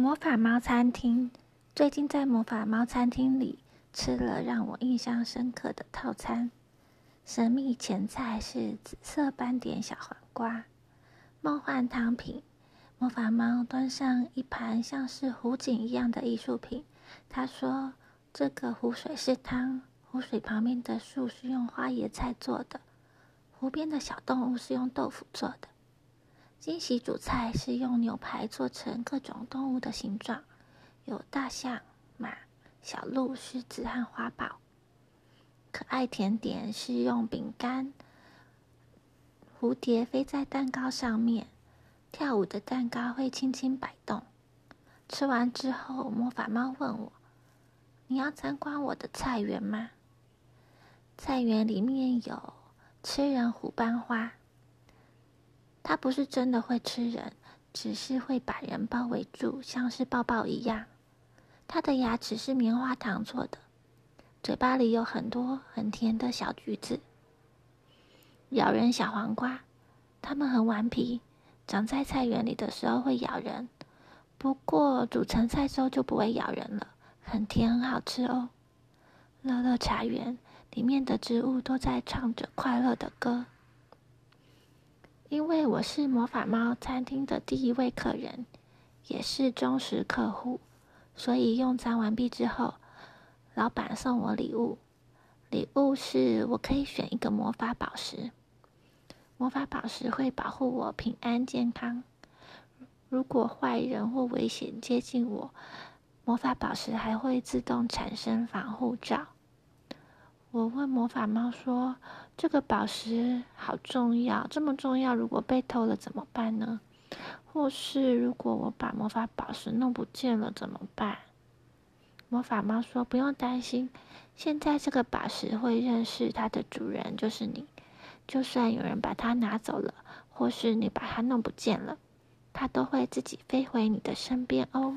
魔法猫餐厅最近在魔法猫餐厅里吃了让我印象深刻的套餐。神秘前菜是紫色斑点小黄瓜，梦幻汤品。魔法猫端上一盘像是湖景一样的艺术品，他说：“这个湖水是汤，湖水旁边的树是用花椰菜做的，湖边的小动物是用豆腐做的。”惊喜主菜是用牛排做成各种动物的形状，有大象、马、小鹿、狮子和花豹。可爱甜点是用饼干，蝴蝶飞在蛋糕上面，跳舞的蛋糕会轻轻摆动。吃完之后，魔法猫问我：“你要参观我的菜园吗？”菜园里面有吃人虎斑花。它不是真的会吃人，只是会把人包围住，像是抱抱一样。它的牙齿是棉花糖做的，嘴巴里有很多很甜的小橘子。咬人小黄瓜，它们很顽皮，长在菜园里的时候会咬人，不过煮成菜之后就不会咬人了，很甜，很好吃哦。乐乐茶园里面的植物都在唱着快乐的歌。因为我是魔法猫餐厅的第一位客人，也是忠实客户，所以用餐完毕之后，老板送我礼物。礼物是我可以选一个魔法宝石，魔法宝石会保护我平安健康。如果坏人或危险接近我，魔法宝石还会自动产生防护罩。我问魔法猫说：“这个宝石好重要，这么重要，如果被偷了怎么办呢？或是如果我把魔法宝石弄不见了怎么办？”魔法猫说：“不用担心，现在这个宝石会认识它的主人，就是你。就算有人把它拿走了，或是你把它弄不见了，它都会自己飞回你的身边哦。”